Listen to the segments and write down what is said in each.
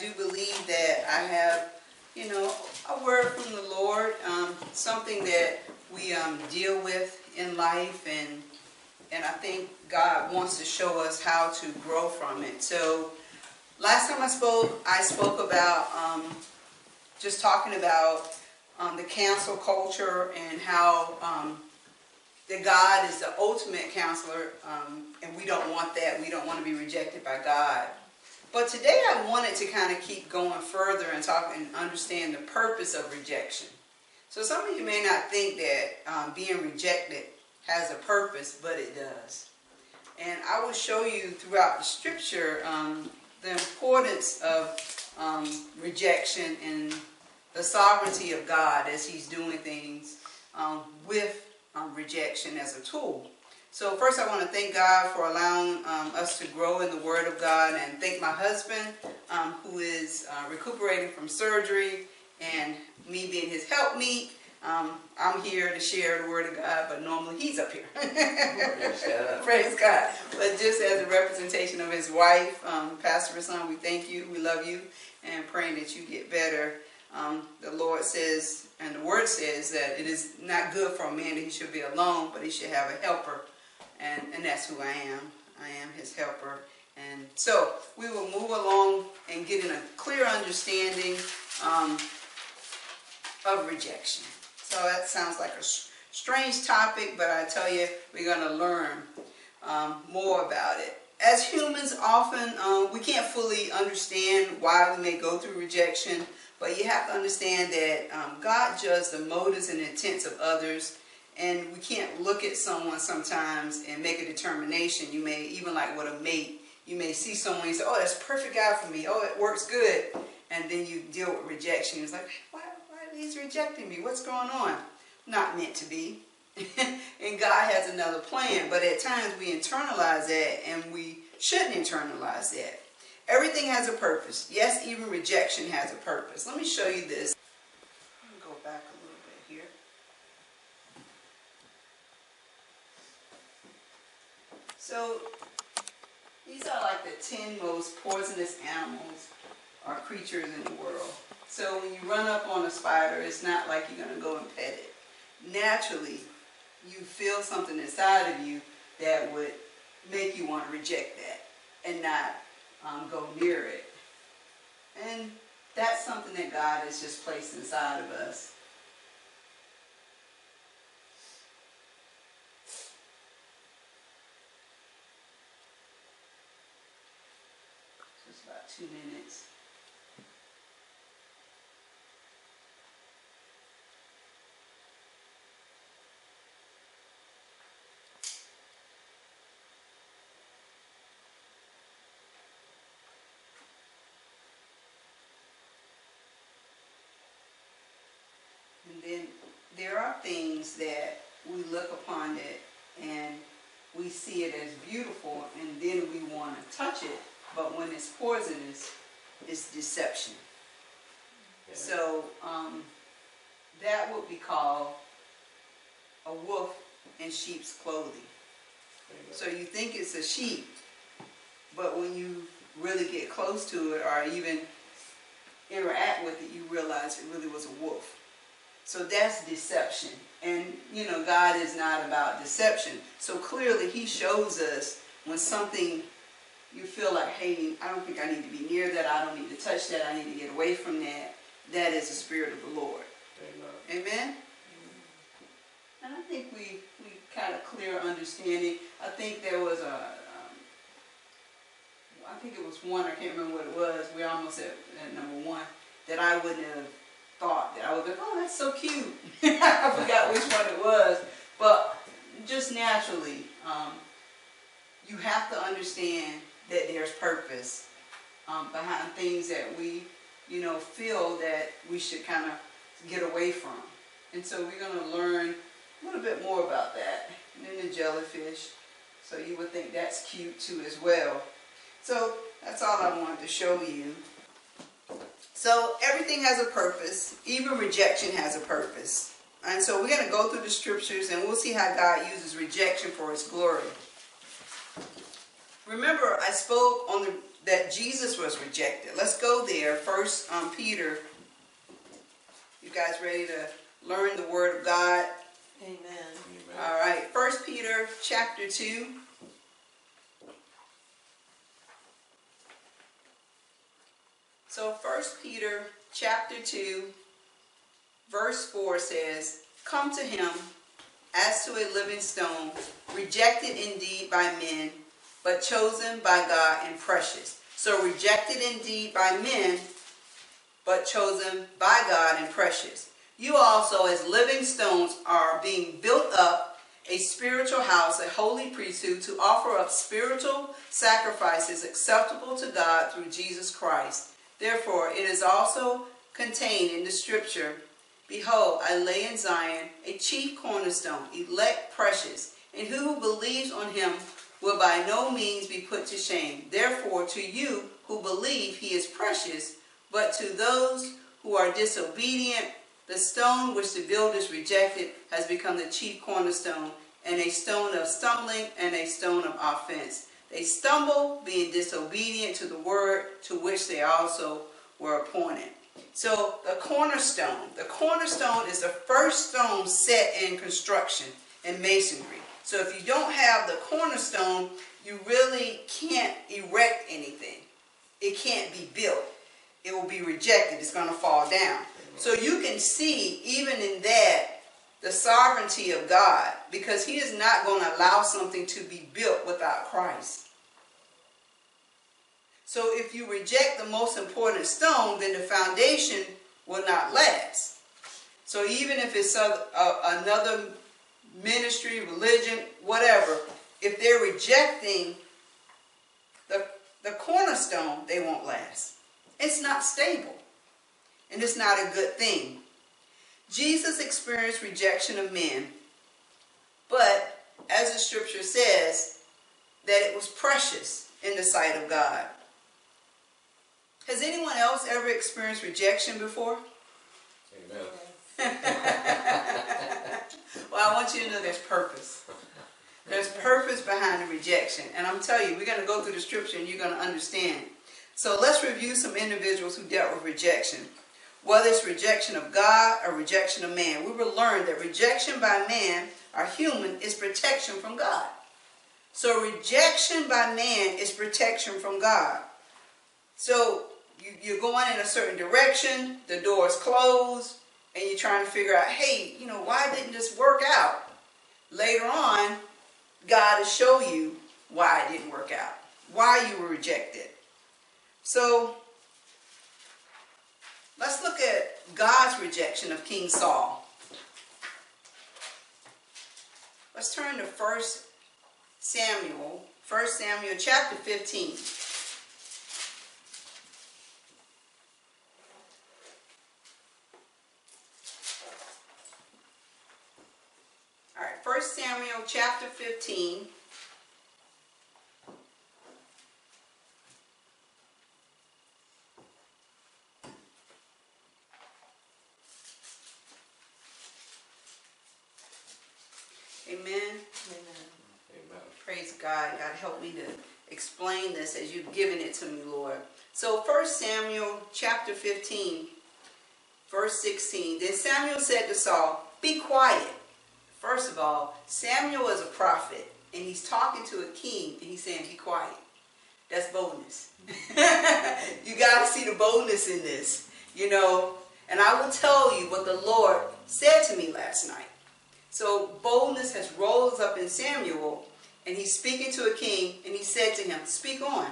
do believe that I have, you know, a word from the Lord, um, something that we um, deal with in life, and and I think God wants to show us how to grow from it. So, last time I spoke, I spoke about um, just talking about um, the cancel culture and how um, that God is the ultimate counselor, um, and we don't want that. We don't want to be rejected by God. But today I wanted to kind of keep going further and talk and understand the purpose of rejection. So some of you may not think that um, being rejected has a purpose, but it does. And I will show you throughout the scripture um, the importance of um, rejection and the sovereignty of God as He's doing things um, with um, rejection as a tool. So first I want to thank God for allowing um, us to grow in the Word of God and thank my husband um, who is uh, recuperating from surgery and me being his helpmeet. Um, I'm here to share the Word of God, but normally he's up here. Praise God. But just as a representation of his wife, um, Pastor Rasan, we thank you, we love you, and praying that you get better. Um, the Lord says, and the Word says that it is not good for a man that he should be alone, but he should have a helper and, and that's who I am. I am his helper. And so we will move along and getting a clear understanding um, of rejection. So that sounds like a strange topic, but I tell you, we're going to learn um, more about it. As humans, often um, we can't fully understand why we may go through rejection, but you have to understand that um, God judges the motives and intents of others and we can't look at someone sometimes and make a determination. You may, even like with a mate, you may see someone and say, oh, that's perfect guy for me. Oh, it works good. And then you deal with rejection. It's like, why, why he's rejecting me? What's going on? Not meant to be. and God has another plan. But at times we internalize that and we shouldn't internalize that. Everything has a purpose. Yes, even rejection has a purpose. Let me show you this. Go back So these are like the 10 most poisonous animals or creatures in the world. So when you run up on a spider, it's not like you're going to go and pet it. Naturally, you feel something inside of you that would make you want to reject that and not um, go near it. And that's something that God has just placed inside of us. Two minutes. And then there are things that we look upon it and we see it as beautiful and then we want to touch it but when it's poisonous, it's deception. So um, that would be called a wolf in sheep's clothing. So you think it's a sheep, but when you really get close to it or even interact with it, you realize it really was a wolf. So that's deception. And, you know, God is not about deception. So clearly he shows us when something you feel like, hey, I don't think I need to be near that. I don't need to touch that. I need to get away from that. That is the Spirit of the Lord. Amen? Amen? And I think we, we kind of clear understanding. I think there was a, um, I think it was one, I can't remember what it was. We're almost at, at number one. That I wouldn't have thought that I was like, oh, that's so cute. I forgot which one it was. But just naturally, um, you have to understand that there's purpose um, behind things that we, you know, feel that we should kind of get away from. And so we're going to learn a little bit more about that. And then the jellyfish. So you would think that's cute too as well. So that's all I wanted to show you. So everything has a purpose. Even rejection has a purpose. And so we're going to go through the scriptures and we'll see how God uses rejection for his glory. Remember, I spoke on the that Jesus was rejected. Let's go there. First um, Peter. You guys ready to learn the word of God? Amen. Amen. All right. First Peter chapter 2. So First Peter chapter 2 verse 4 says, Come to him as to a living stone, rejected indeed by men, but chosen by God and precious. So rejected indeed by men, but chosen by God and precious. You also, as living stones, are being built up a spiritual house, a holy priesthood, to offer up spiritual sacrifices acceptable to God through Jesus Christ. Therefore, it is also contained in the scripture Behold, I lay in Zion a chief cornerstone, elect precious, and who believes on him will by no means be put to shame. Therefore, to you who believe, he is precious, but to those who are disobedient, the stone which the builders rejected has become the chief cornerstone, and a stone of stumbling and a stone of offense. They stumble, being disobedient to the word to which they also were appointed. So the cornerstone, the cornerstone is the first stone set in construction and masonry. So if you don't have the cornerstone, you really can't erect anything. It can't be built. It will be rejected. It's going to fall down. So you can see even in that the sovereignty of God because he is not going to allow something to be built without Christ. So if you reject the most important stone, then the foundation will not last. So even if it's another ministry, religion, whatever, if they're rejecting the, the cornerstone, they won't last. It's not stable. And it's not a good thing. Jesus experienced rejection of men, but as the scripture says, that it was precious in the sight of God. Has anyone else ever experienced rejection before? Amen. I want you to know there's purpose. There's purpose behind the rejection. And I'm telling you, we're going to go through the scripture and you're going to understand. So let's review some individuals who dealt with rejection. Whether it's rejection of God or rejection of man, we will learn that rejection by man or human is protection from God. So rejection by man is protection from God. So you, you're going in a certain direction, the door's closed, and you're trying to figure out, hey, you know, why didn't this work out? Later on, God will show you why it didn't work out, why you were rejected. So let's look at God's rejection of King Saul. Let's turn to 1 Samuel, 1 Samuel chapter 15. All right, 1 Samuel chapter 15. Amen. Amen. Amen. Praise God. God help me to explain this as you've given it to me, Lord. So 1 Samuel chapter 15, verse 16. Then Samuel said to Saul, Be quiet. First of all, Samuel is a prophet, and he's talking to a king, and he's saying, Be quiet. That's boldness. you got to see the boldness in this, you know. And I will tell you what the Lord said to me last night. So boldness has rose up in Samuel, and he's speaking to a king, and he said to him, Speak on.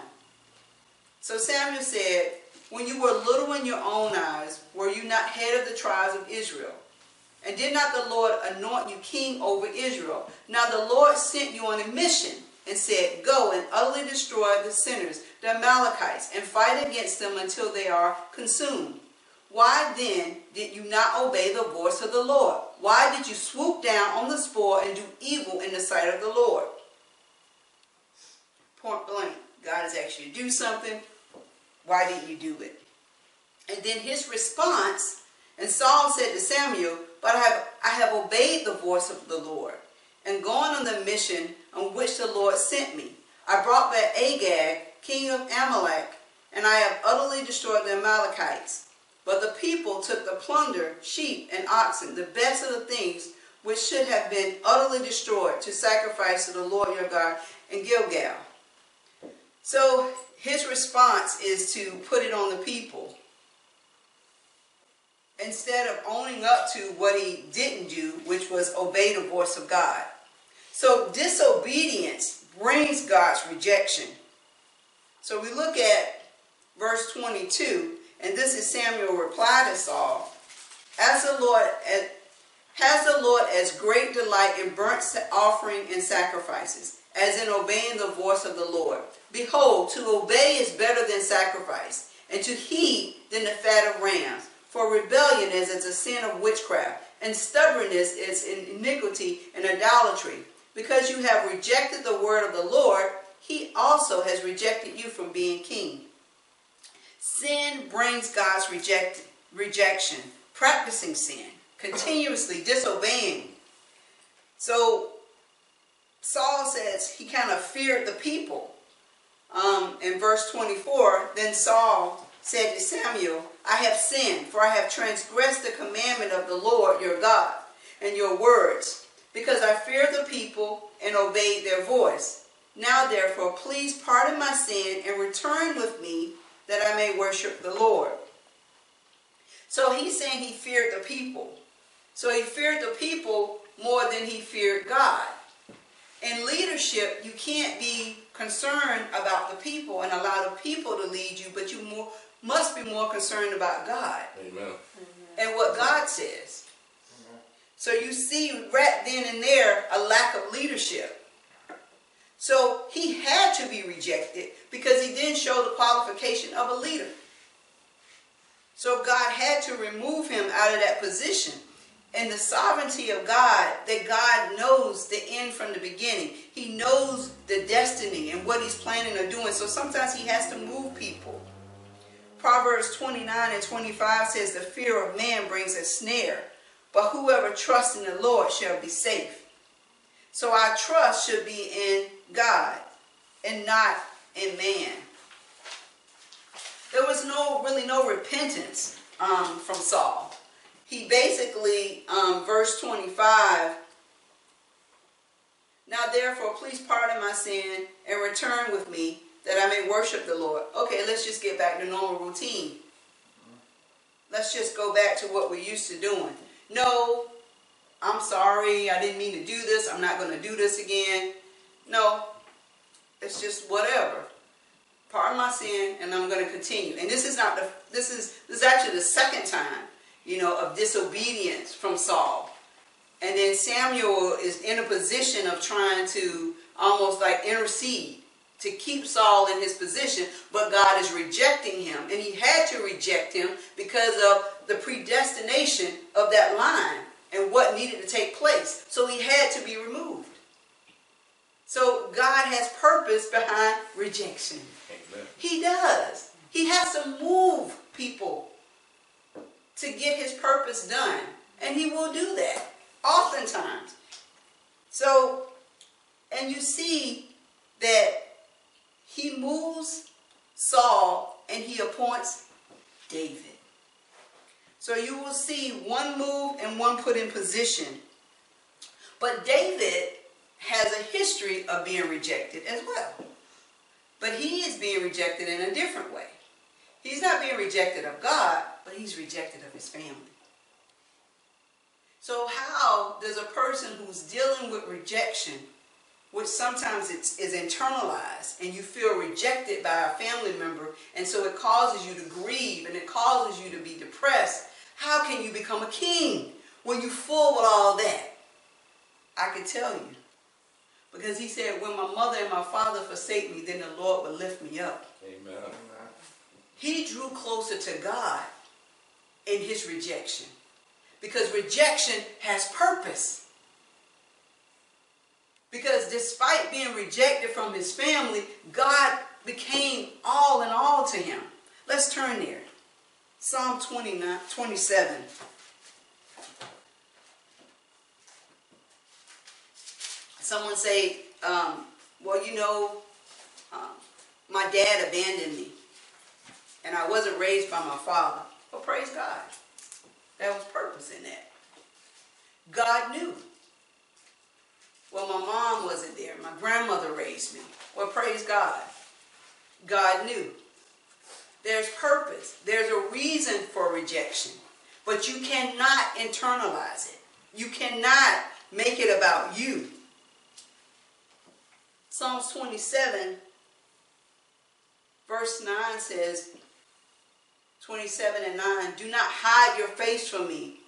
So Samuel said, When you were little in your own eyes, were you not head of the tribes of Israel? And did not the Lord anoint you king over Israel? Now the Lord sent you on a mission and said, Go and utterly destroy the sinners, the Amalekites, and fight against them until they are consumed. Why then did you not obey the voice of the Lord? Why did you swoop down on the spoil and do evil in the sight of the Lord? Point blank. God has asked you to do something. Why didn't you do it? And then his response, and Saul said to Samuel, But I have, I have obeyed the voice of the Lord and gone on the mission on which the Lord sent me. I brought back Agag, king of Amalek, and I have utterly destroyed the Amalekites. But the people took the plunder, sheep and oxen, the best of the things which should have been utterly destroyed, to sacrifice to the Lord your God in Gilgal. So his response is to put it on the people. Instead of owning up to what he didn't do, which was obey the voice of God. So disobedience brings God's rejection. So we look at verse 22, and this is Samuel reply to Saul. As the Lord has the Lord as great delight in burnt offering and sacrifices, as in obeying the voice of the Lord. Behold, to obey is better than sacrifice, and to heed than the fat of rams. For rebellion is as a sin of witchcraft, and stubbornness is iniquity and idolatry. Because you have rejected the word of the Lord, he also has rejected you from being king. Sin brings God's reject, rejection, practicing sin, continuously disobeying. So Saul says he kind of feared the people. Um, in verse 24, then Saul said to Samuel, I have sinned, for I have transgressed the commandment of the Lord your God and your words, because I feared the people and obeyed their voice. Now therefore, please pardon my sin and return with me that I may worship the Lord. So he's saying he feared the people. So he feared the people more than he feared God. In leadership, you can't be concerned about the people and allow the people to lead you, but you more, must be more concerned about God. Amen. And what God says. So you see right then and there a lack of leadership. So he had to be rejected because he didn't show the qualification of a leader. So God had to remove him out of that position. And the sovereignty of God, that God knows the end from the beginning. He knows the destiny and what he's planning on doing. So sometimes he has to move people. Proverbs 29 and 25 says, The fear of man brings a snare, but whoever trusts in the Lord shall be safe. So our trust should be in God and not in man. There was no really no repentance um, from Saul. He basically, um, verse 25, now therefore please pardon my sin and return with me that I may worship the Lord. Okay, let's just get back to normal routine. Let's just go back to what we're used to doing. No, I'm sorry, I didn't mean to do this. I'm not going to do this again. No, it's just whatever. Pardon my sin, and I'm going to continue. And this is not the. This is this is actually the second time, you know, of disobedience from Saul. And then Samuel is in a position of trying to almost like intercede to keep Saul in his position, but God is rejecting him. And he had to reject him because of the predestination of that line and what needed to take place. So he had to be removed. So God has purpose behind rejection. Amen. He does. He has to move people to get his purpose done. And he will do that oftentimes. So, and you see that he moves Saul and he appoints David. So you will see one move and one put in position. But David has a history of being rejected as well. But he is being rejected in a different way. He's not being rejected of God, but he's rejected of his family. So how does a person who's dealing with rejection, which sometimes it's, is internalized and you feel rejected by a family member, and so it causes you to grieve and it causes you to be depressed, how can you become a king when you're full with all that? I can tell you. Because he said, when my mother and my father forsake me, then the Lord will lift me up. Amen. He drew closer to God in his rejection. Because rejection has purpose. Because despite being rejected from his family, God became all in all to him. Let's turn there. Psalm 29, 27. Someone say, um, well, you know, um, my dad abandoned me, and I wasn't raised by my father. But praise God, there was purpose in that. God knew. Well, my mom wasn't there. My grandmother raised me. Well, praise God. God knew. There's purpose. There's a reason for rejection. But you cannot internalize it. You cannot make it about you. Psalms 27, verse 9 says, 27 and 9, Do not hide your face from me.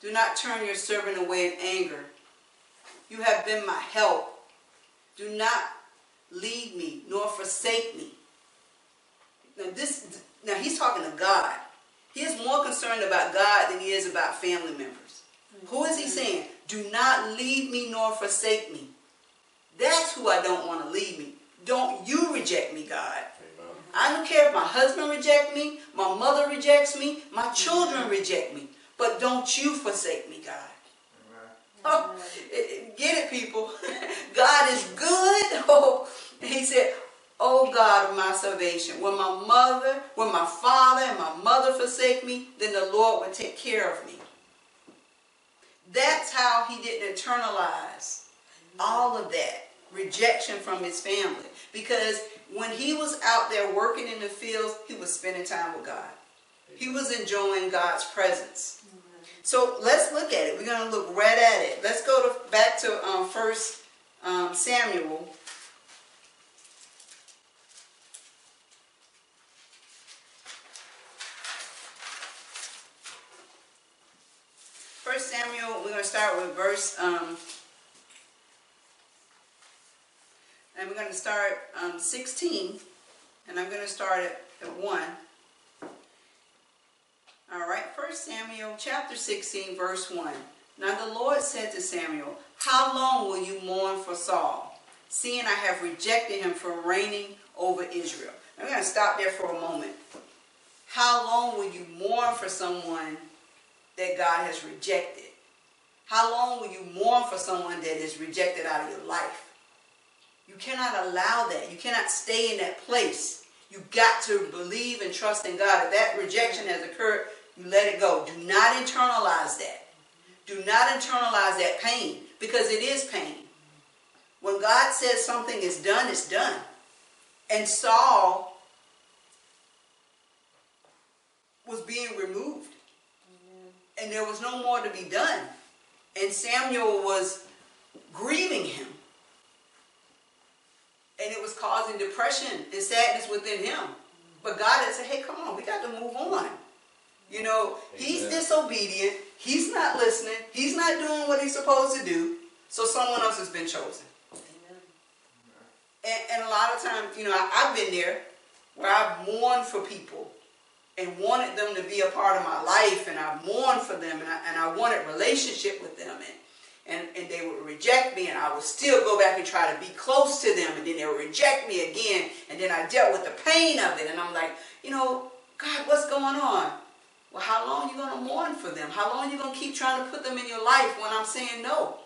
Do not turn your servant away in anger. You have been my help. Do not leave me nor forsake me. Now this now he's talking to God. He is more concerned about God than he is about family members. Who is he mm-hmm. saying? Do not leave me nor forsake me. That's who I don't want to leave me. Don't you reject me, God. Amen. I don't care if my husband rejects me, my mother rejects me, my mm-hmm. children reject me. But don't you forsake me, God. Get it, people. God is good. Oh, he said, Oh God of my salvation, when my mother, when my father and my mother forsake me, then the Lord will take care of me. That's how he didn't internalize all of that rejection from his family. Because when he was out there working in the fields, he was spending time with God. He was enjoying God's presence. So let's look at it. We're going to look right at it. Let's go to back to um, First um, Samuel First Samuel, we're going to start with verse, um, and we're going to start um, 16, and I'm going to start at, at 1. All right, First Samuel chapter 16, verse 1. Now the Lord said to Samuel, How long will you mourn for Saul, seeing I have rejected him from reigning over Israel? I'm going to stop there for a moment. How long will you mourn for someone that God has rejected? How long will you mourn for someone that is rejected out of your life? You cannot allow that. You cannot stay in that place. You got to believe and trust in God. If that rejection has occurred, you let it go. Do not internalize that. Do not internalize that pain because it is pain. When God says something is done, it's done. And Saul was being removed. And there was no more to be done. And Samuel was grieving him. And it was causing depression and sadness within him. But God had said, hey, come on, we got to move on. You know, he's Amen. disobedient. He's not listening. He's not doing what he's supposed to do. So someone else has been chosen. And, and a lot of times, you know, I, I've been there where I've mourned for people and wanted them to be a part of my life and I mourned for them and I, and I wanted relationship with them and, and, and they would reject me and I would still go back and try to be close to them and then they would reject me again and then I dealt with the pain of it and I'm like, you know, God, what's going on? Well, how long are you going to mourn for them? How long are you going to keep trying to put them in your life when I'm saying no?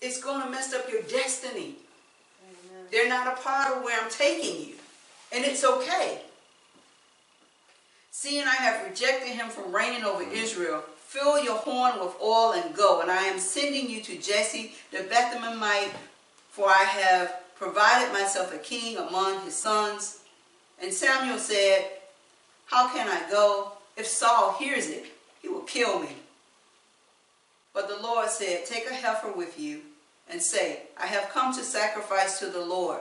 It's going to mess up your destiny. They're not a part of where I'm taking you. And it's okay. Seeing I have rejected him from reigning over mm. Israel, fill your horn with oil and go. And I am sending you to Jesse the Bethlehemite, for I have provided myself a king among his sons. And Samuel said, How can I go? If Saul hears it, he will kill me. But the Lord said, Take a heifer with you and say, I have come to sacrifice to the Lord.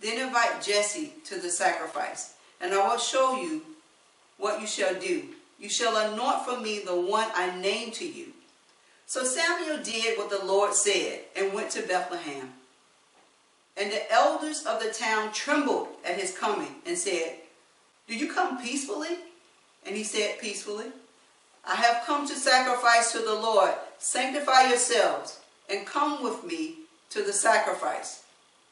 Then invite Jesse to the sacrifice, and I will show you what you shall do. You shall anoint for me the one I name to you. So Samuel did what the Lord said and went to Bethlehem. And the elders of the town trembled at his coming and said, Do you come peacefully? And he said peacefully, I have come to sacrifice to the Lord. Sanctify yourselves and come with me to the sacrifice.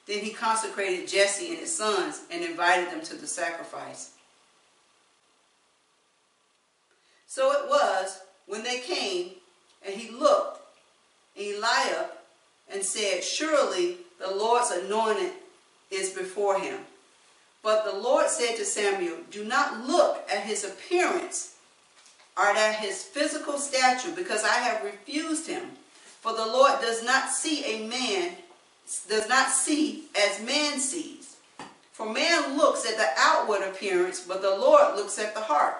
Then he consecrated Jesse and his sons and invited them to the sacrifice. So it was when they came, and he looked, Eliab, and said, Surely the Lord's anointed is before him. But the Lord said to Samuel, Do not look at his appearance or at his physical stature, because I have refused him. For the Lord does not see a man, does not see as man sees. For man looks at the outward appearance, but the Lord looks at the heart.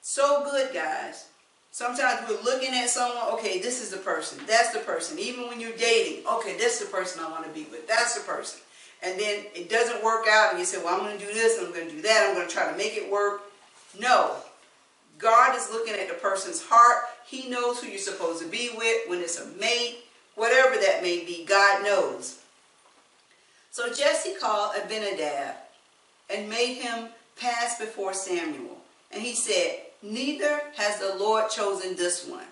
So good, guys. Sometimes we're looking at someone, okay, this is the person, that's the person. Even when you're dating, okay, that's the person I want to be with, that's the person. And then it doesn't work out, and you say, well, I'm going to do this, I'm going to do that, I'm going to try to make it work. No. God is looking at the person's heart. He knows who you're supposed to be with, when it's a mate, whatever that may be, God knows. So Jesse called Abinadab and made him pass before Samuel. And he said, Neither has the Lord chosen this one.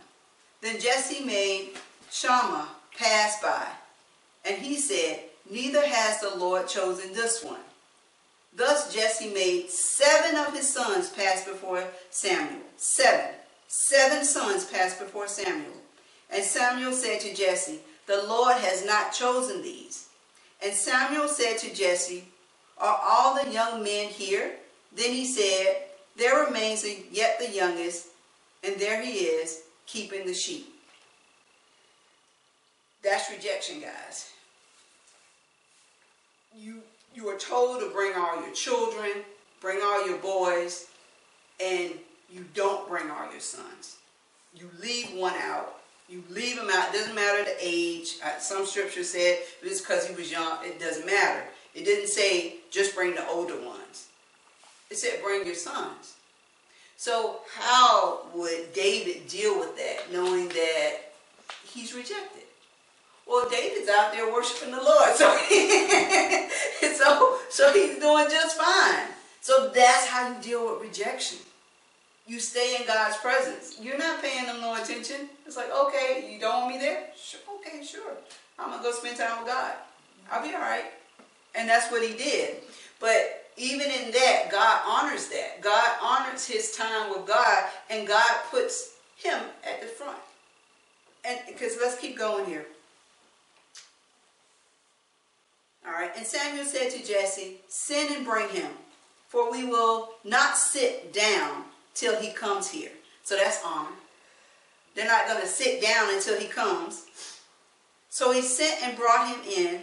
Then Jesse made Shammah pass by. And he said, Neither has the Lord chosen this one. Thus Jesse made seven of his sons pass before Samuel. Seven. Seven sons passed before Samuel. And Samuel said to Jesse, The Lord has not chosen these. And Samuel said to Jesse, Are all the young men here? Then he said, There remains yet the youngest, and there he is, keeping the sheep. That's rejection, guys. You you are told to bring all your children, bring all your boys, and you don't bring all your sons. You leave one out. You leave him out. It doesn't matter the age. Uh, some scripture said it's because he was young. It doesn't matter. It didn't say just bring the older ones. It said bring your sons. So how would David deal with that, knowing that he's rejected? Well, David's out there worshiping the Lord, so so so he's doing just fine. So that's how you deal with rejection. You stay in God's presence. You're not paying them no attention. It's like, okay, you don't want me there? Sure, okay, sure. I'm gonna go spend time with God. I'll be all right. And that's what he did. But even in that, God honors that. God honors his time with God, and God puts him at the front. And because let's keep going here. All right. And Samuel said to Jesse, Send and bring him, for we will not sit down till he comes here. So that's honor. They're not going to sit down until he comes. So he sent and brought him in.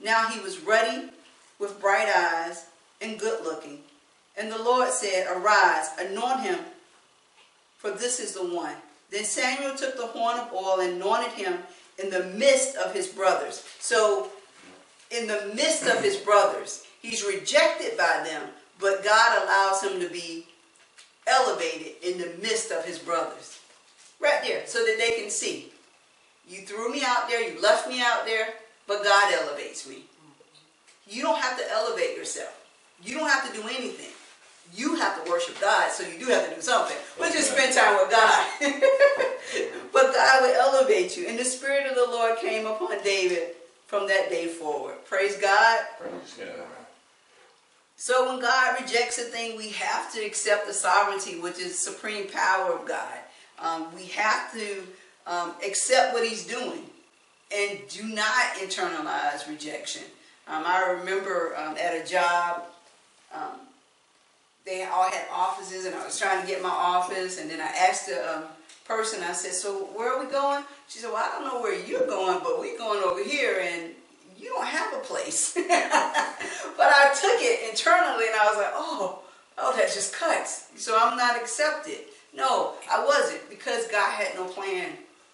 Now he was ruddy, with bright eyes, and good looking. And the Lord said, Arise, anoint him, for this is the one. Then Samuel took the horn of oil and anointed him in the midst of his brothers. So in the midst of his brothers. He's rejected by them, but God allows him to be elevated in the midst of his brothers. Right there, so that they can see. You threw me out there, you left me out there, but God elevates me. You don't have to elevate yourself. You don't have to do anything. You have to worship God, so you do have to do something. But just spend time with God. but God will elevate you. And the Spirit of the Lord came upon David from that day forward. Praise God. Praise God. So when God rejects a thing, we have to accept the sovereignty, which is supreme power of God. Um, we have to um, accept what He's doing and do not internalize rejection. Um, I remember um, at a job, um, they all had offices, and I was trying to get my office, and then I asked the um, person, I said, so where are we going? She said, well, I don't know where you're going, but we're going over here, and you don't have a place. but I took it internally, and I was like, oh, oh, that just cuts. So I'm not accepted. No, I wasn't, because God had no plan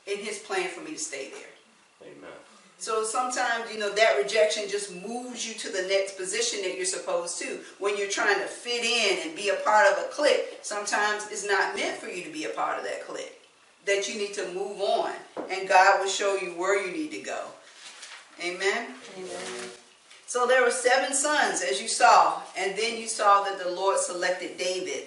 in his plan for me to stay there. Amen. So sometimes, you know, that rejection just moves you to the next position that you're supposed to. When you're trying to fit in and be a part of a clique, sometimes it's not meant for you to be a part of that clique that you need to move on and God will show you where you need to go. Amen? Amen. So there were seven sons as you saw and then you saw that the Lord selected David.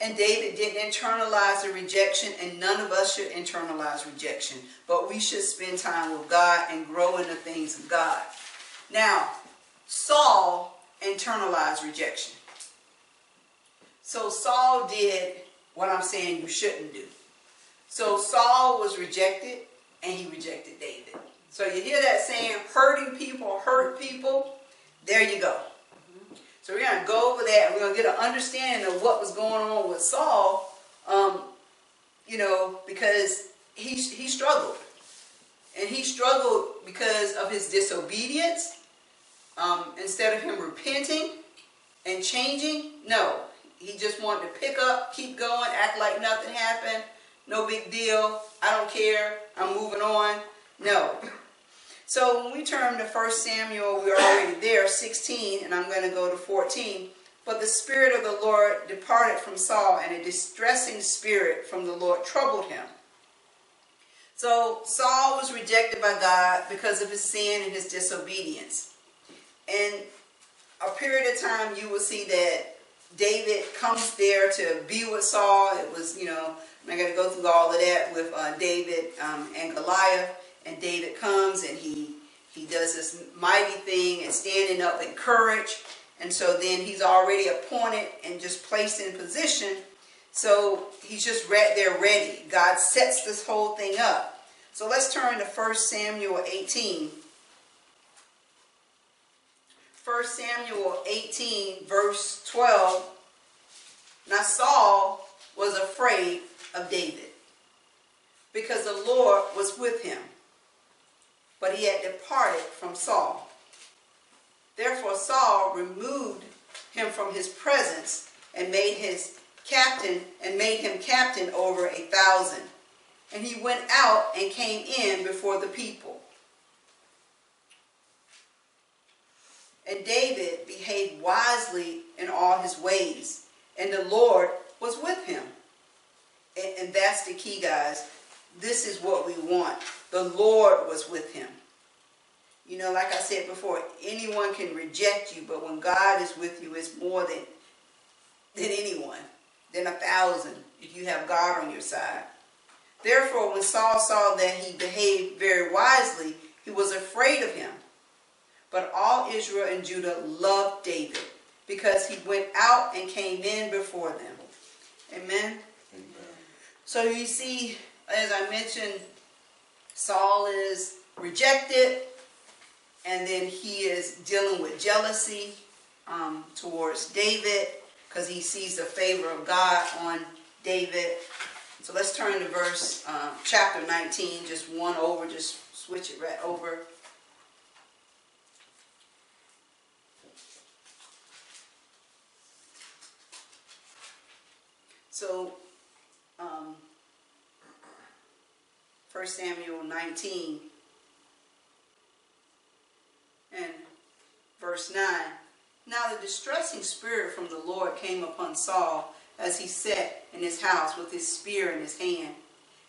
And David didn't internalize the rejection and none of us should internalize rejection. But we should spend time with God and grow in the things of God. Now, Saul internalized rejection. So Saul did what I'm saying you shouldn't do. So Saul was rejected and he rejected David. So you hear that saying, hurting people hurt people. There you go. So we're going to go over that. We're going to get an understanding of what was going on with Saul. Um, you know, because he he struggled, and he struggled because of his disobedience. Um, instead of him repenting and changing, no, he just wanted to pick up, keep going, act like nothing happened. No big deal. I don't care. I'm moving on. No. So when we turn to 1 Samuel, we're already there, 16, and I'm going to go to 14. But the Spirit of the Lord departed from Saul, and a distressing spirit from the Lord troubled him. So Saul was rejected by God because of his sin and his disobedience. And a period of time, you will see that David comes there to be with Saul. It was, you know, Not going to go through all of that with uh, David um, and Goliath. And David comes and he he does this mighty thing and standing up in courage. And so then he's already appointed and just placed in position. So he's just right there ready. God sets this whole thing up. So let's turn to 1 Samuel 18. 1 Samuel 18, verse 12. Now Saul was afraid of David because the Lord was with him, but he had departed from Saul. Therefore Saul removed him from his presence and made his captain and made him captain over a thousand. And he went out and came in before the people. And David behaved wisely in all his ways, and the Lord was with him. And, and that's the key, guys. This is what we want. The Lord was with him. You know, like I said before, anyone can reject you, but when God is with you, it's more than, than anyone, than a thousand, if you have God on your side. Therefore, when Saul saw that he behaved very wisely, he was afraid of him. But all Israel and Judah loved David because he went out and came in before them. Amen. So you see, as I mentioned, Saul is rejected, and then he is dealing with jealousy um, towards David because he sees the favor of God on David. So let's turn to verse uh, chapter 19, just one over, just switch it right over. So, um, 1 Samuel 19 and verse 9. Now the distressing spirit from the Lord came upon Saul as he sat in his house with his spear in his hand.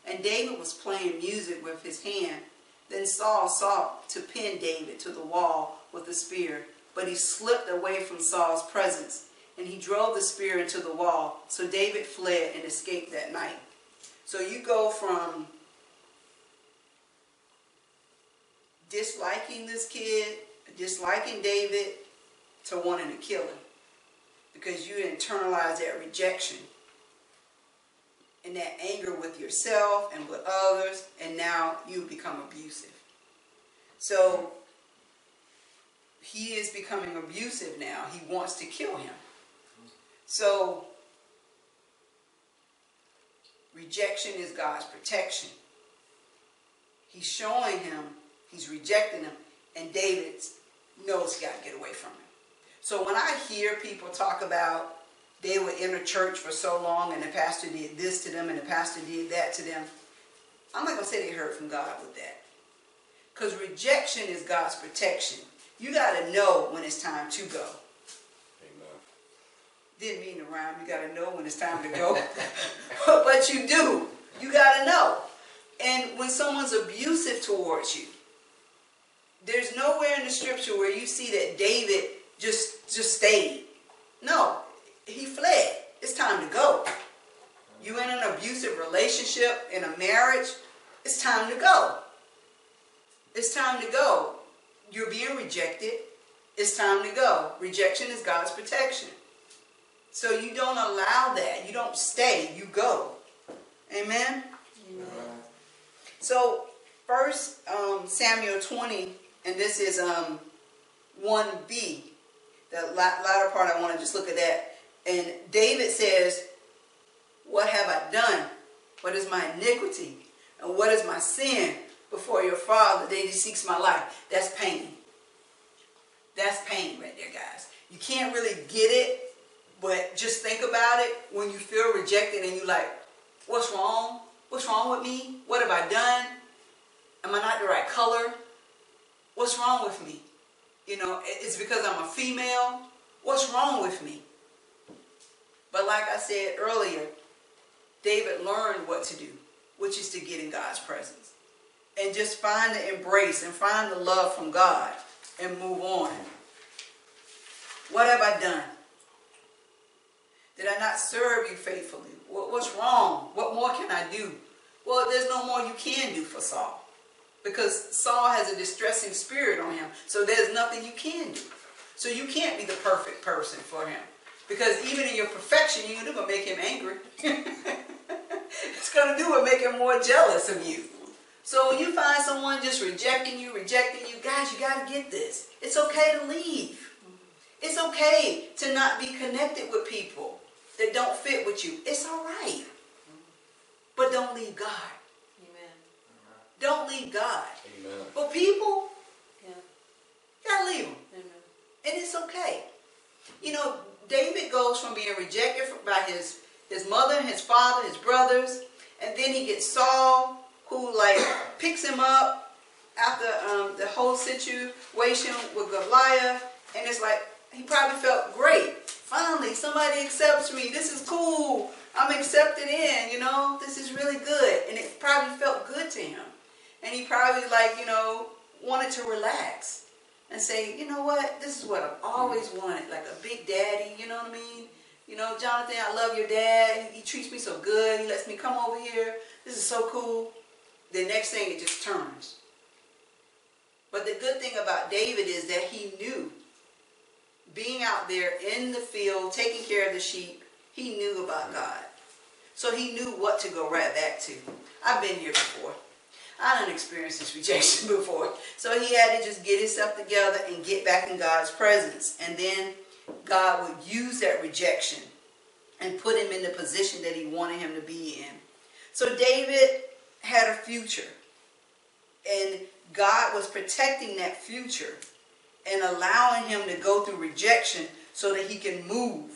And David was playing music with his hand. Then Saul sought to pin David to the wall with the spear, but he slipped away from Saul's presence, and he drove the spear into the wall. So David fled and escaped that night. So you go from disliking this kid, disliking David, to wanting to kill him. Because you internalize that rejection and that anger with yourself and with others, and now you become abusive. So he is becoming abusive now. He wants to kill him. So rejection is God's protection. He's showing him, he's rejecting him, and David knows he got to get away from him. So when I hear people talk about they were in a church for so long and the pastor did this to them and the pastor did that to them, I'm not going to say they heard from God with that. Because rejection is God's protection. You got to know when it's time to go. Didn't mean to rhyme. You got to know when it's time to go. but you do. You got to know. And when someone's abusive towards you, there's nowhere in the scripture where you see that David just just stayed. No, he fled. It's time to go. You in an abusive relationship, in a marriage, it's time to go. It's time to go. You're being rejected. It's time to go. Rejection is God's protection. So you don't allow that. You don't stay. You go. Amen? Amen. So First um, Samuel 20, and this is um, 1b. The la- latter part, I want to just look at that. And David says, What have I done? What is my iniquity? And what is my sin before your father that he seeks my life? That's pain. That's pain right there, guys. You can't really get it, but just think about it when you feel rejected and you like, what's wrong? What's wrong with me? What have I done? Am I not the right color? What's wrong with me? You know, it's because I'm a female. What's wrong with me? But like I said earlier, David learned what to do, which is to get in God's presence. And just find the embrace and find the love from God and move on. What have I done? Did I not serve you faithfully? What's wrong? What more can I do? Well, there's no more you can do for Saul. Because Saul has a distressing spirit on him. So there's nothing you can do. So you can't be the perfect person for him. Because even in your perfection, you're to make him angry. it's going to do it make him more jealous of you. So when you find someone just rejecting you, rejecting you, guys, you got to get this. It's okay to leave. It's okay to not be connected with people that don't fit with you. It's all right. But don't leave God. Amen. Don't leave God. Amen. But people, Yeah. you gotta leave them. Amen. And it's okay. You know, David goes from being rejected by his, his mother, his father, his brothers, and then he gets Saul, who like picks him up after um, the whole situation with Goliath, and it's like he probably felt great. Finally, somebody accepts me. This is cool. I'm accepted in, you know, this is really good. And it probably felt good to him. And he probably like, you know, wanted to relax and say, you know what, this is what I've always wanted, like a big daddy, you know what I mean? You know, Jonathan, I love your dad. He treats me so good. He lets me come over here. This is so cool. The next thing, it just turns. But the good thing about David is that he knew being out there in the field, taking care of the sheep, he knew about God. So he knew what to go right back to. I've been here before. I didn't experience this rejection before. So he had to just get himself together and get back in God's presence. And then God would use that rejection and put him in the position that he wanted him to be in. So David had a future. And God was protecting that future and allowing him to go through rejection so that he can move.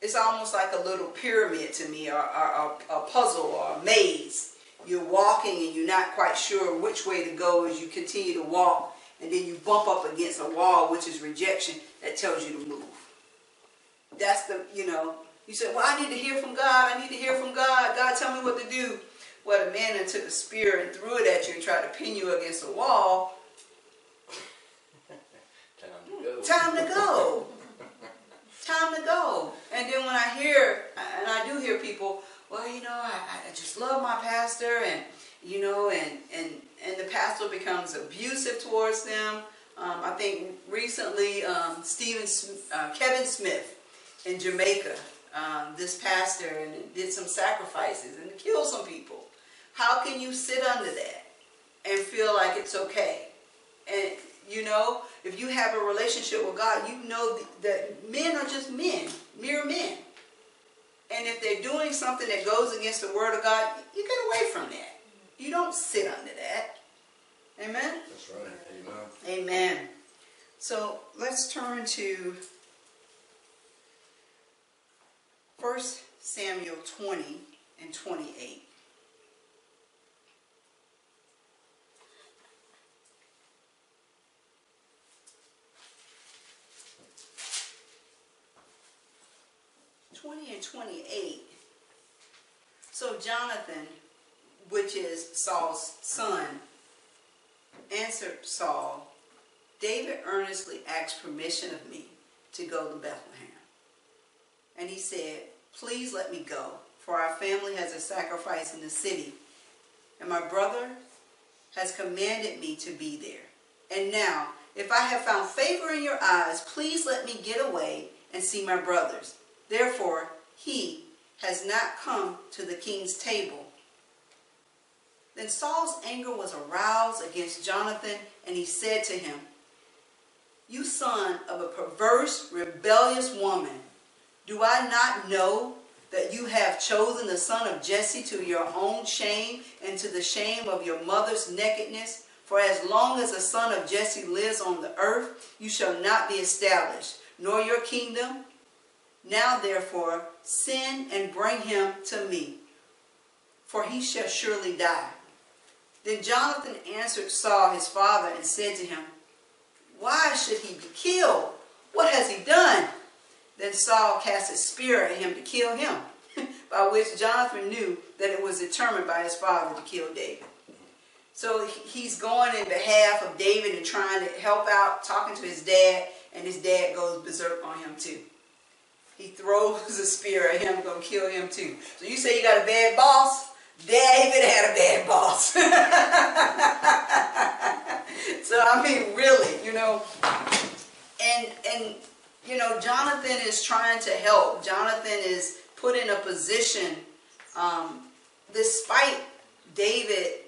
It's almost like a little pyramid to me, or, a puzzle, or a maze. You're walking and you're not quite sure which way to go as you continue to walk, and then you bump up against a wall, which is rejection, that tells you to move. That's the, you know, you said, well, I need to hear from God. I need to hear from God. God, tell me what to do. Well, the man then took a spear and threw it at you and tried to pin you against a wall. Time to go. Time to go. And then when I hear, and I do hear people, well, you know, I, I just love my pastor, and you know, and and and the pastor becomes abusive towards them. Um, I think recently, um, Stephen, uh, Kevin Smith in Jamaica, um, this pastor, and did some sacrifices and killed some people. How can you sit under that and feel like it's okay? And you know, if you have a relationship with God, you know that men are just men, mere men. And if they're doing something that goes against the word of God, you get away from that. You don't sit under that. Amen? That's right. Amen. Amen. So let's turn to 1 Samuel 20 and 28. Twenty and twenty-eight. So Jonathan, which is Saul's son, answered Saul, David earnestly asked permission of me to go to Bethlehem. And he said, Please let me go, for our family has a sacrifice in the city, and my brother has commanded me to be there. And now, if I have found favor in your eyes, please let me get away and see my brothers. Therefore, he has not come to the king's table. Then Saul's anger was aroused against Jonathan, and he said to him, You son of a perverse, rebellious woman, do I not know that you have chosen the son of Jesse to your own shame and to the shame of your mother's nakedness? For as long as the son of Jesse lives on the earth, you shall not be established, nor your kingdom. Now therefore, send and bring him to me, for he shall surely die. Then Jonathan answered Saul his father and said to him, Why should he be killed? What has he done? Then Saul cast a spear at him to kill him, by which Jonathan knew that it was determined by his father to kill David. So he's going in behalf of David and trying to help out, talking to his dad, and his dad goes berserk on him too. He throws a spear at him, gonna kill him too. So you say you got a bad boss? David had a bad boss. so I mean, really, you know, and and you know, Jonathan is trying to help. Jonathan is put in a position, um, despite David,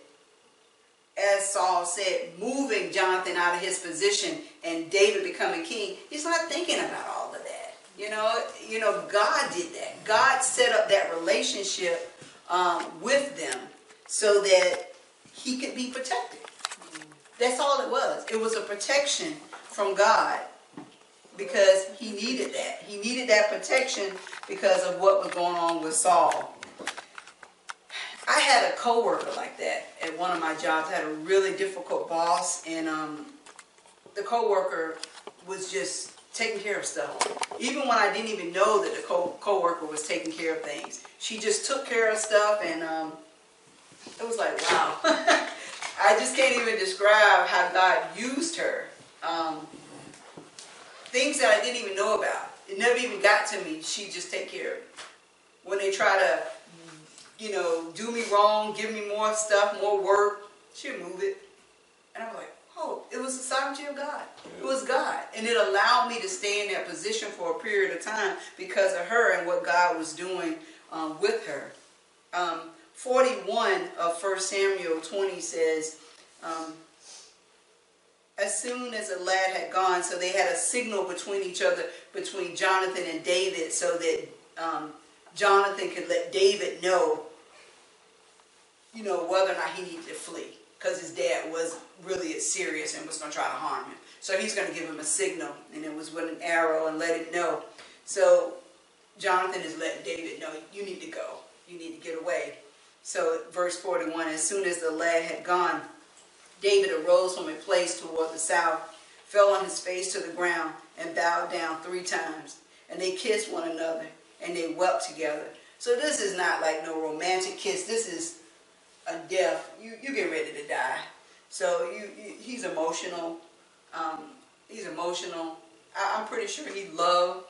as Saul said, moving Jonathan out of his position and David becoming king. He's not thinking about all of that. You know, you know, God did that. God set up that relationship um, with them so that he could be protected. That's all it was. It was a protection from God because he needed that. He needed that protection because of what was going on with Saul. I had a coworker like that at one of my jobs. I had a really difficult boss, and um, the coworker was just taking care of stuff. Even when I didn't even know that the co coworker was taking care of things, she just took care of stuff, and um, it was like wow. I just can't even describe how God used her. Um, things that I didn't even know about. It never even got to me. She just take care of it. When they try to, you know, do me wrong, give me more stuff, more work, she'll move it. And I'm like, it was the sovereignty of God. It was God. And it allowed me to stay in that position for a period of time because of her and what God was doing um, with her. Um, 41 of 1 Samuel 20 says, um, as soon as the lad had gone, so they had a signal between each other, between Jonathan and David, so that um, Jonathan could let David know, you know, whether or not he needed to flee. Because his dad was really serious and was going to try to harm him. So he's going to give him a signal, and it was with an arrow and let it know. So Jonathan is letting David know, you need to go. You need to get away. So verse 41, as soon as the lad had gone, David arose from a place toward the south, fell on his face to the ground, and bowed down three times. And they kissed one another, and they wept together. So this is not like no romantic kiss. This is a death. You you get ready to die. So you, you he's emotional. Um, he's emotional. I, am pretty sure he loved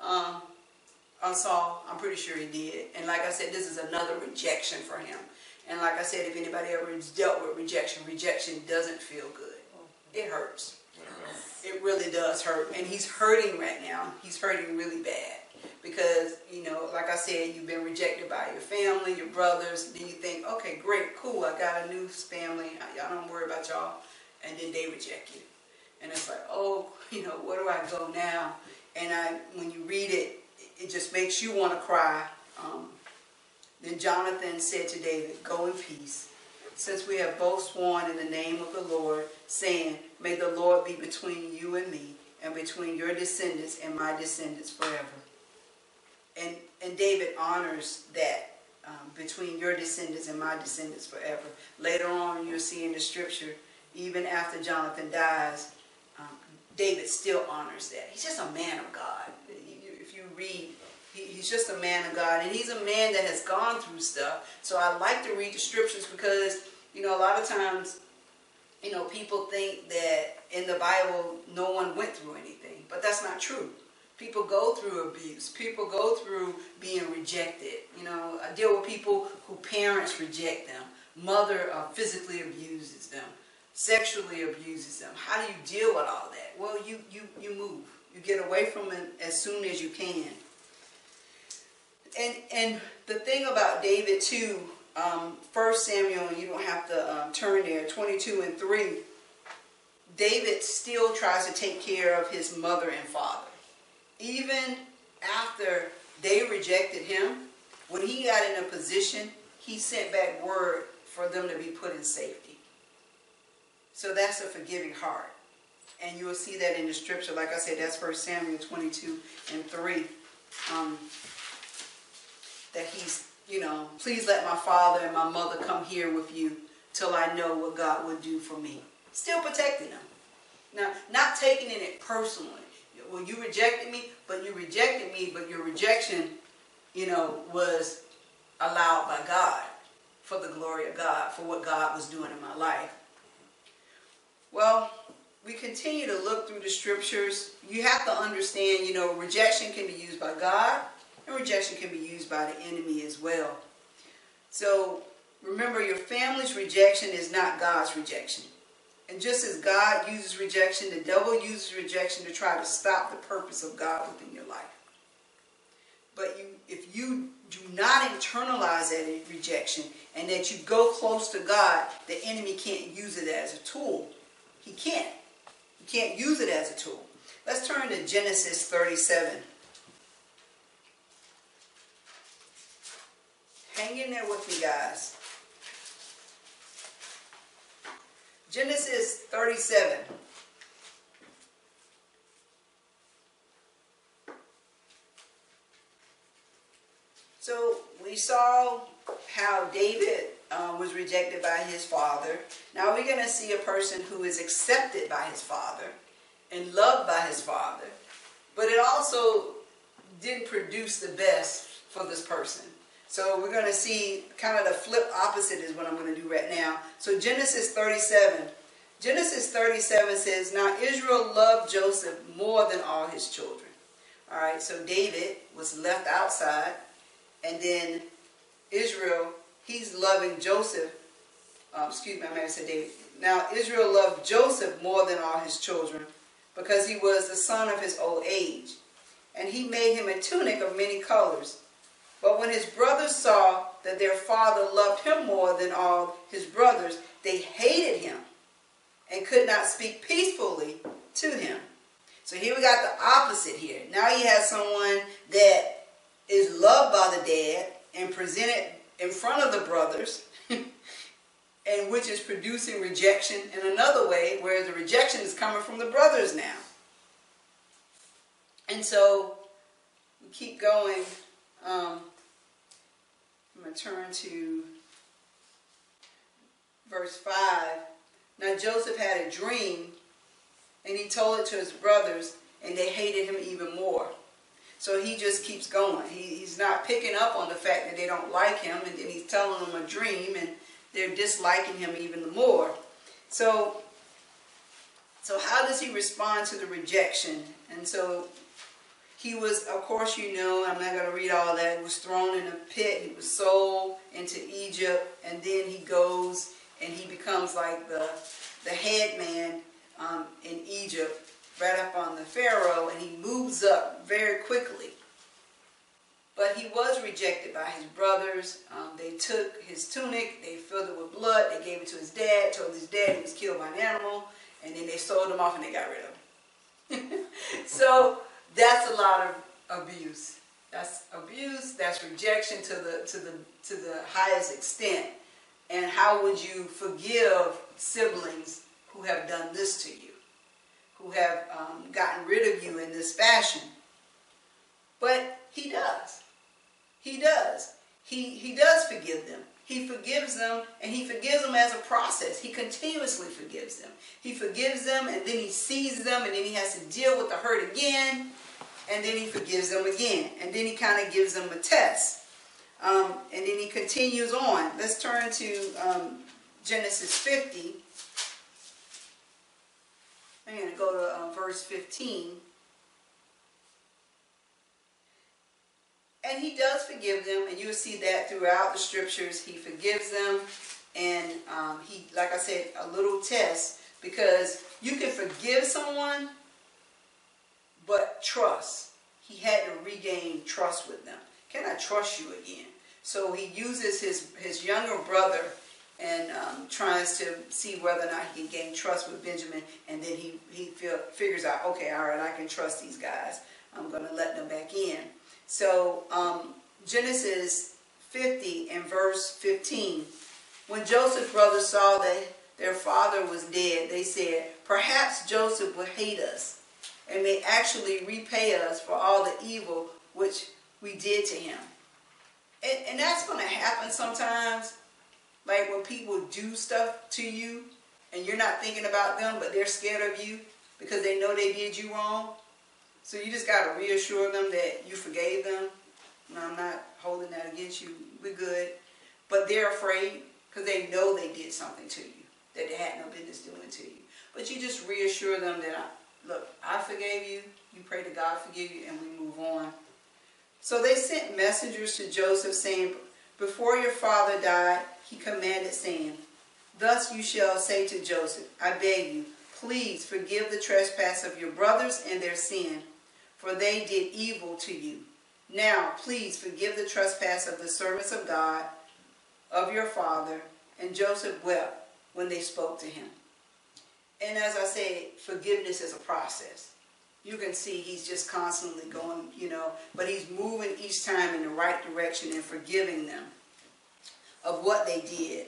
um, Saul. I'm pretty sure he did. And like I said, this is another rejection for him. And like I said, if anybody ever dealt with rejection, rejection doesn't feel good. It hurts. It really does hurt. And he's hurting right now. He's hurting really bad. Because, you know, like I said, you've been rejected by your family, your brothers. Then you think, okay, great, cool, I got a new family. Y'all don't worry about y'all. And then they reject you. And it's like, oh, you know, where do I go now? And I, when you read it, it just makes you want to cry. Um, then Jonathan said to David, Go in peace, since we have both sworn in the name of the Lord, saying, May the Lord be between you and me, and between your descendants and my descendants forever. And, and David honors that um, between your descendants and my descendants forever. Later on, you'll see in the scripture, even after Jonathan dies, um, David still honors that. He's just a man of God. If you read he, he's just a man of God, and he's a man that has gone through stuff. So I like to read the scriptures because, you know, a lot of times, you know, people think that in the Bible no one went through anything, but that's not true. People go through abuse. People go through being rejected. You know, I deal with people who parents reject them. Mother uh, physically abuses them, sexually abuses them. How do you deal with all that? Well, you, you, you move. You get away from it as soon as you can and and the thing about David too, um, 1 Samuel, and you don't have to um, turn there, 22 and 3, David still tries to take care of his mother and father. Even after they rejected him, when he got in a position, he sent back word for them to be put in safety. So that's a forgiving heart. And you will see that in the scripture. Like I said, that's 1 Samuel 22 and 3. Um, that he's, you know, please let my father and my mother come here with you till I know what God would do for me. Still protecting them. Now, not taking it personally. Well, you rejected me, but you rejected me, but your rejection, you know, was allowed by God for the glory of God, for what God was doing in my life. Well, we continue to look through the scriptures. You have to understand, you know, rejection can be used by God and rejection can be used by the enemy as well. So remember, your family's rejection is not God's rejection. And just as God uses rejection, the devil uses rejection to try to stop the purpose of God within your life. But you, if you do not internalize that rejection and that you go close to God, the enemy can't use it as a tool. He can't. He can't use it as a tool. Let's turn to Genesis 37. Hang in there with me, guys. Genesis 37. So we saw how David uh, was rejected by his father. Now we're going to see a person who is accepted by his father and loved by his father, but it also didn't produce the best for this person. So we're going to see kind of the flip opposite is what I'm going to do right now. So Genesis 37. Genesis 37 says, Now Israel loved Joseph more than all his children. All right, so David was left outside, and then Israel, he's loving Joseph. Um, excuse me, I may have said David. Now Israel loved Joseph more than all his children because he was the son of his old age. And he made him a tunic of many colors. But when his brothers saw that their father loved him more than all his brothers, they hated him and could not speak peacefully to him. So here we got the opposite here. Now you have someone that is loved by the dad and presented in front of the brothers, and which is producing rejection in another way, where the rejection is coming from the brothers now. And so we keep going. Um, I'm going to turn to verse 5. Now Joseph had a dream, and he told it to his brothers, and they hated him even more. So he just keeps going. He, he's not picking up on the fact that they don't like him, and then he's telling them a dream, and they're disliking him even more. So, so how does he respond to the rejection? And so he was, of course, you know, I'm not going to read all that. He was thrown in a pit. He was sold into Egypt, and then he goes and he becomes like the the head man um, in Egypt, right up on the Pharaoh, and he moves up very quickly. But he was rejected by his brothers. Um, they took his tunic, they filled it with blood, they gave it to his dad, told his dad he was killed by an animal, and then they sold him off and they got rid of him. so that's a lot of abuse. That's abuse. That's rejection to the to the to the highest extent. And how would you forgive siblings who have done this to you, who have um, gotten rid of you in this fashion? But he does. He does. He he does forgive them. He forgives them and he forgives them as a process. He continuously forgives them. He forgives them and then he sees them and then he has to deal with the hurt again and then he forgives them again. And then he kind of gives them a test. Um, and then he continues on. Let's turn to um, Genesis 50. I'm going to go to uh, verse 15. And he does forgive them, and you'll see that throughout the scriptures. He forgives them, and um, he, like I said, a little test because you can forgive someone, but trust. He had to regain trust with them. Can I trust you again? So he uses his, his younger brother and um, tries to see whether or not he can gain trust with Benjamin. And then he, he feel, figures out, okay, all right, I can trust these guys. I'm going to let them back in. So um, Genesis 50 and verse 15. When Joseph's brothers saw that their father was dead, they said, Perhaps Joseph will hate us and may actually repay us for all the evil which we did to him. And, and that's going to happen sometimes. Like when people do stuff to you and you're not thinking about them, but they're scared of you because they know they did you wrong. So you just got to reassure them that you forgave them. No, I'm not holding that against you. We're good. But they're afraid because they know they did something to you that they had no business doing to you. But you just reassure them that, I, look, I forgave you. You pray to God forgive you, and we move on. So they sent messengers to Joseph saying, Before your father died, he commanded, saying, Thus you shall say to Joseph, I beg you, please forgive the trespass of your brothers and their sin, for they did evil to you. Now, please forgive the trespass of the servants of God, of your father. And Joseph wept when they spoke to him. And as I say, forgiveness is a process. You can see he's just constantly going, you know, but he's moving each time in the right direction and forgiving them of what they did.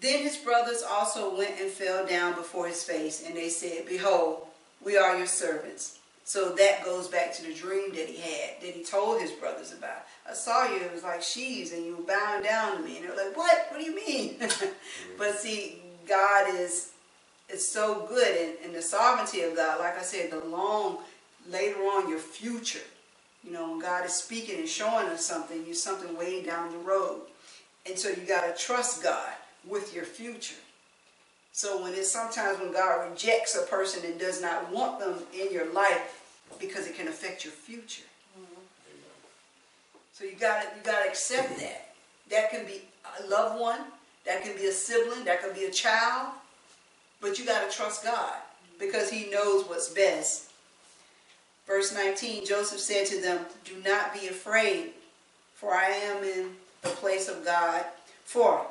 Then his brothers also went and fell down before his face, and they said, Behold, we are your servants. So that goes back to the dream that he had, that he told his brothers about. I saw you, it was like sheaves, and you were bowing down to me. And they're like, What? What do you mean? but see, God is is so good, and, and the sovereignty of God, like I said, the long, later on, your future. You know, when God is speaking and showing us something, you're something way down the road. And so you got to trust God with your future. So when it's sometimes when God rejects a person and does not want them in your life because it can affect your future. So you got to you got to accept that. That can be a loved one, that can be a sibling, that can be a child, but you got to trust God because he knows what's best. Verse 19, Joseph said to them, "Do not be afraid, for I am in the place of God. For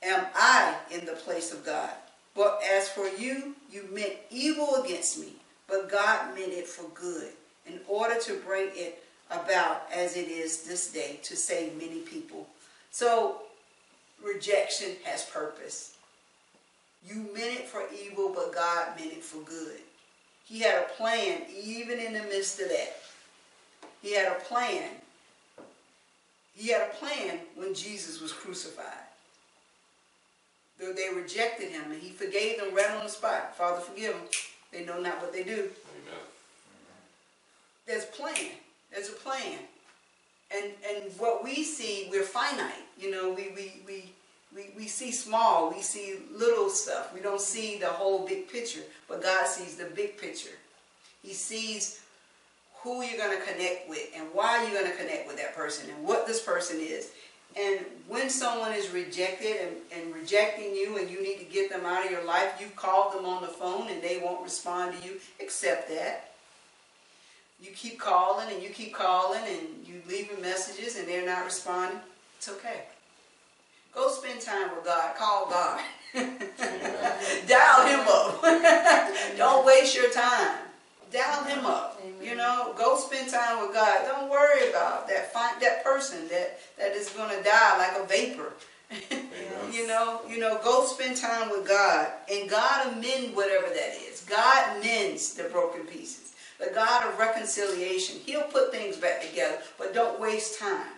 am I in the place of God? But as for you, you meant evil against me, but God meant it for good, in order to bring it about as it is this day to save many people. So rejection has purpose. You meant it for evil, but God meant it for good. He had a plan even in the midst of that. He had a plan. He had a plan when Jesus was crucified. They rejected him, and he forgave them right on the spot. Father, forgive them. They know not what they do. Amen. There's a plan. There's a plan. And and what we see, we're finite. You know, we we, we we, we see small, we see little stuff. We don't see the whole big picture, but God sees the big picture. He sees who you're going to connect with and why you're going to connect with that person and what this person is. And when someone is rejected and, and rejecting you and you need to get them out of your life, you've called them on the phone and they won't respond to you, accept that. You keep calling and you keep calling and you leaving messages and they're not responding, it's okay. Go spend time with God. Call God. Dial him up. Don't waste your time. Dial him up. Amen. You know, go spend time with God. Don't worry about that fi- that person that, that is going to die like a vapor. you know, you know, go spend time with God, and God amend whatever that is. God mends the broken pieces. The God of reconciliation. He'll put things back together, but don't waste time.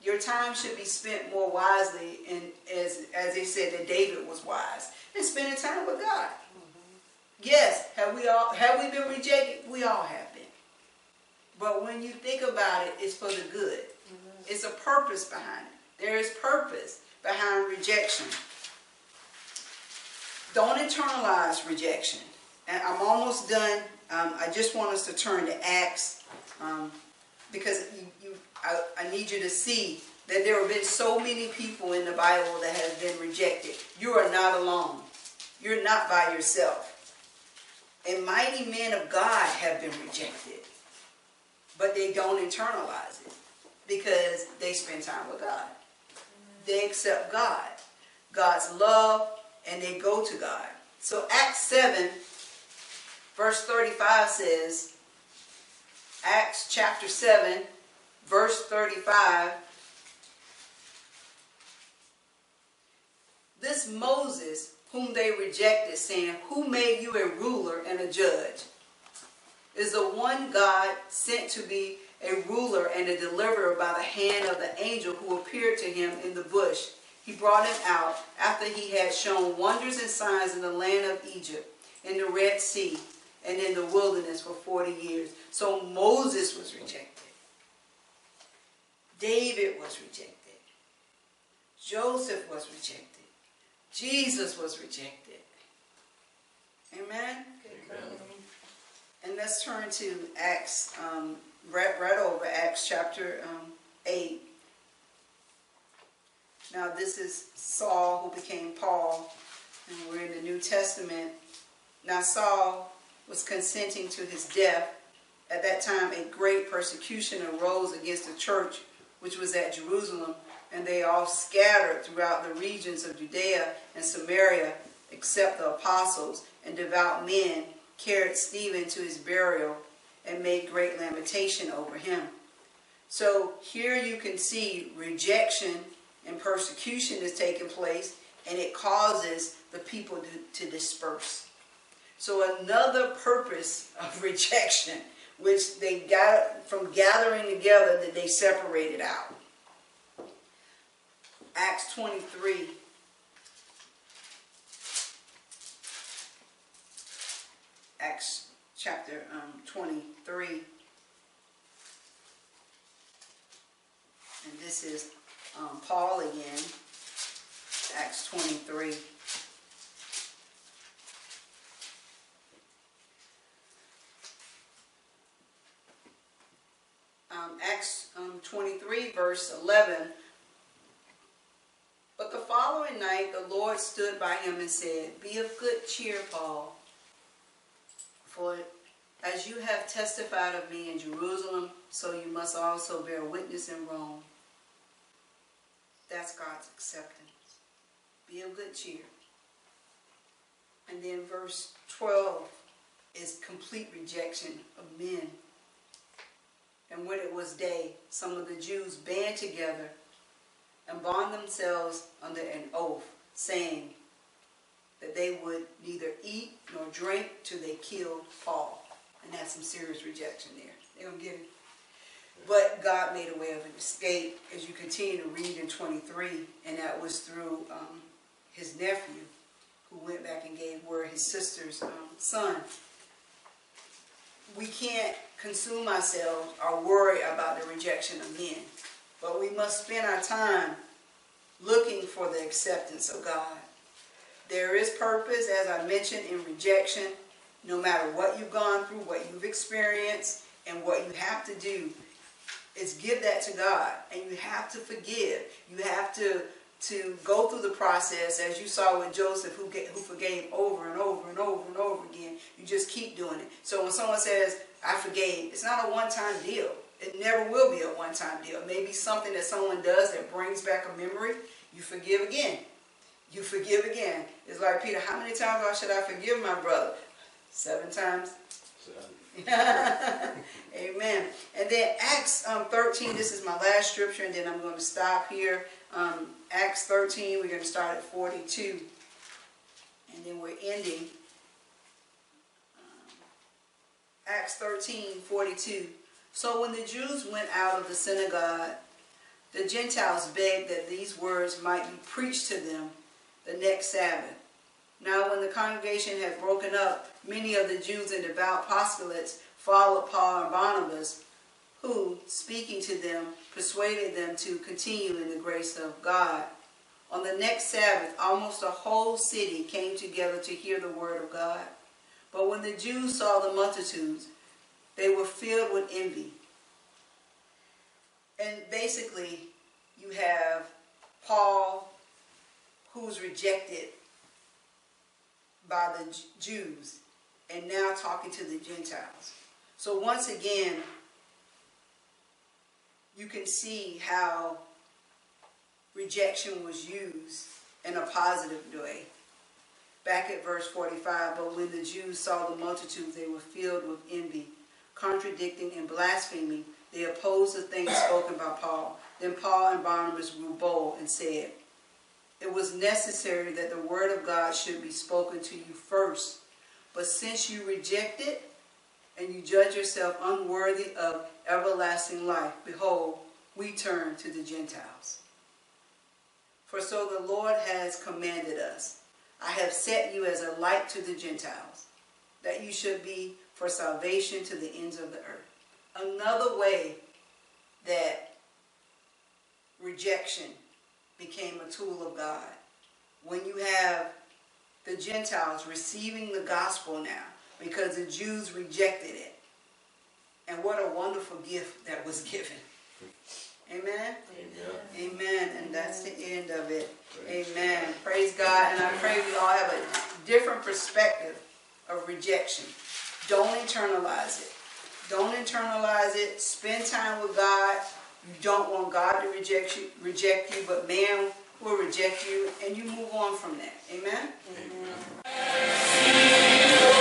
Your time should be spent more wisely, and as as they said that David was wise, and spending time with God. Yes, have we all have we been rejected? We all have been. But when you think about it, it's for the good. It's a purpose behind it. There is purpose behind rejection. Don't internalize rejection. And I'm almost done. Um, I just want us to turn to Acts um, because you, you, I, I need you to see that there have been so many people in the Bible that have been rejected. You are not alone. You're not by yourself. And mighty men of God have been rejected, but they don't internalize it. because they spend time with God. They accept God, God's love, and they go to God. So Acts 7, verse 35 says, Acts chapter 7, verse 35. This Moses, whom they rejected, saying, Who made you a ruler and a judge? Is the one God sent to be a ruler and a deliverer by the hand of the angel who appeared to him in the bush. He brought him out after he had shown wonders and signs in the land of Egypt, in the Red Sea, and in the wilderness for 40 years. So Moses was rejected. David was rejected. Joseph was rejected. Jesus was rejected. Amen? Amen. And let's turn to Acts, um, right, right over Acts chapter um, 8. Now, this is Saul who became Paul, and we're in the New Testament. Now, Saul was consenting to his death. At that time, a great persecution arose against the church, which was at Jerusalem, and they all scattered throughout the regions of Judea and Samaria, except the apostles and devout men carried Stephen to his burial and made great lamentation over him. So here you can see rejection and persecution is taking place, and it causes the people to, to disperse. So another purpose of rejection, which they got from gathering together, that they separated out. Acts 23. Acts chapter um, 23. And this is um, Paul again. Acts 23. Um, Acts um, 23, verse 11. But the following night the Lord stood by him and said, Be of good cheer, Paul. For as you have testified of me in Jerusalem, so you must also bear witness in Rome. That's God's acceptance. Be of good cheer. And then verse 12 is complete rejection of men. And when it was day, some of the Jews band together and bond themselves under an oath, saying that they would neither eat nor drink till they killed Paul. And that's some serious rejection there. They don't get it. But God made a way of an escape, as you continue to read in 23, and that was through um, his nephew, who went back and gave word his sister's um, son. We can't consume ourselves or worry about the rejection of men, but we must spend our time looking for the acceptance of God. There is purpose, as I mentioned, in rejection, no matter what you've gone through, what you've experienced, and what you have to do is give that to God. And you have to forgive. You have to to go through the process as you saw with Joseph who get, who forgave over and over and over and over again. You just keep doing it. So when someone says, I forgave, it's not a one-time deal. It never will be a one-time deal. Maybe something that someone does that brings back a memory, you forgive again. You forgive again. It's like, Peter, how many times should I forgive my brother? Seven times? Amen. And then Acts um, 13, this is my last scripture, and then I'm going to stop here. Um, Acts 13, we're going to start at 42. And then we're ending. Um, Acts 13, 42. So when the Jews went out of the synagogue, the Gentiles begged that these words might be preached to them the next Sabbath. Now when the congregation had broken up, many of the Jews and devout proselytes followed Paul and Barnabas, who, speaking to them, persuaded them to continue in the grace of God. On the next Sabbath, almost a whole city came together to hear the word of God. But when the Jews saw the multitudes, they were filled with envy. And basically, you have Paul, who's rejected by the Jews and now talking to the Gentiles. So once again, you can see how rejection was used in a positive way. Back at verse 45, but when the Jews saw the multitude, they were filled with envy, contradicting and blaspheming. They opposed the things spoken by Paul. Then Paul and Barnabas grew bold and said, It was necessary that the word of God should be spoken to you first. But since you reject it and you judge yourself unworthy of everlasting life, behold, we turn to the Gentiles. For so the Lord has commanded us I have set you as a light to the Gentiles, that you should be for salvation to the ends of the earth. Another way that rejection became a tool of God. When you have the Gentiles receiving the gospel now, because the Jews rejected it. And what a wonderful gift that was given. Amen. Amen. Amen. And that's the end of it. Amen. Praise God. And I pray we all have a different perspective of rejection. Don't internalize it. Don't internalize it. Spend time with God. You don't want God to reject you, reject you, but man will reject you, and you move on from that. Amen. Amen.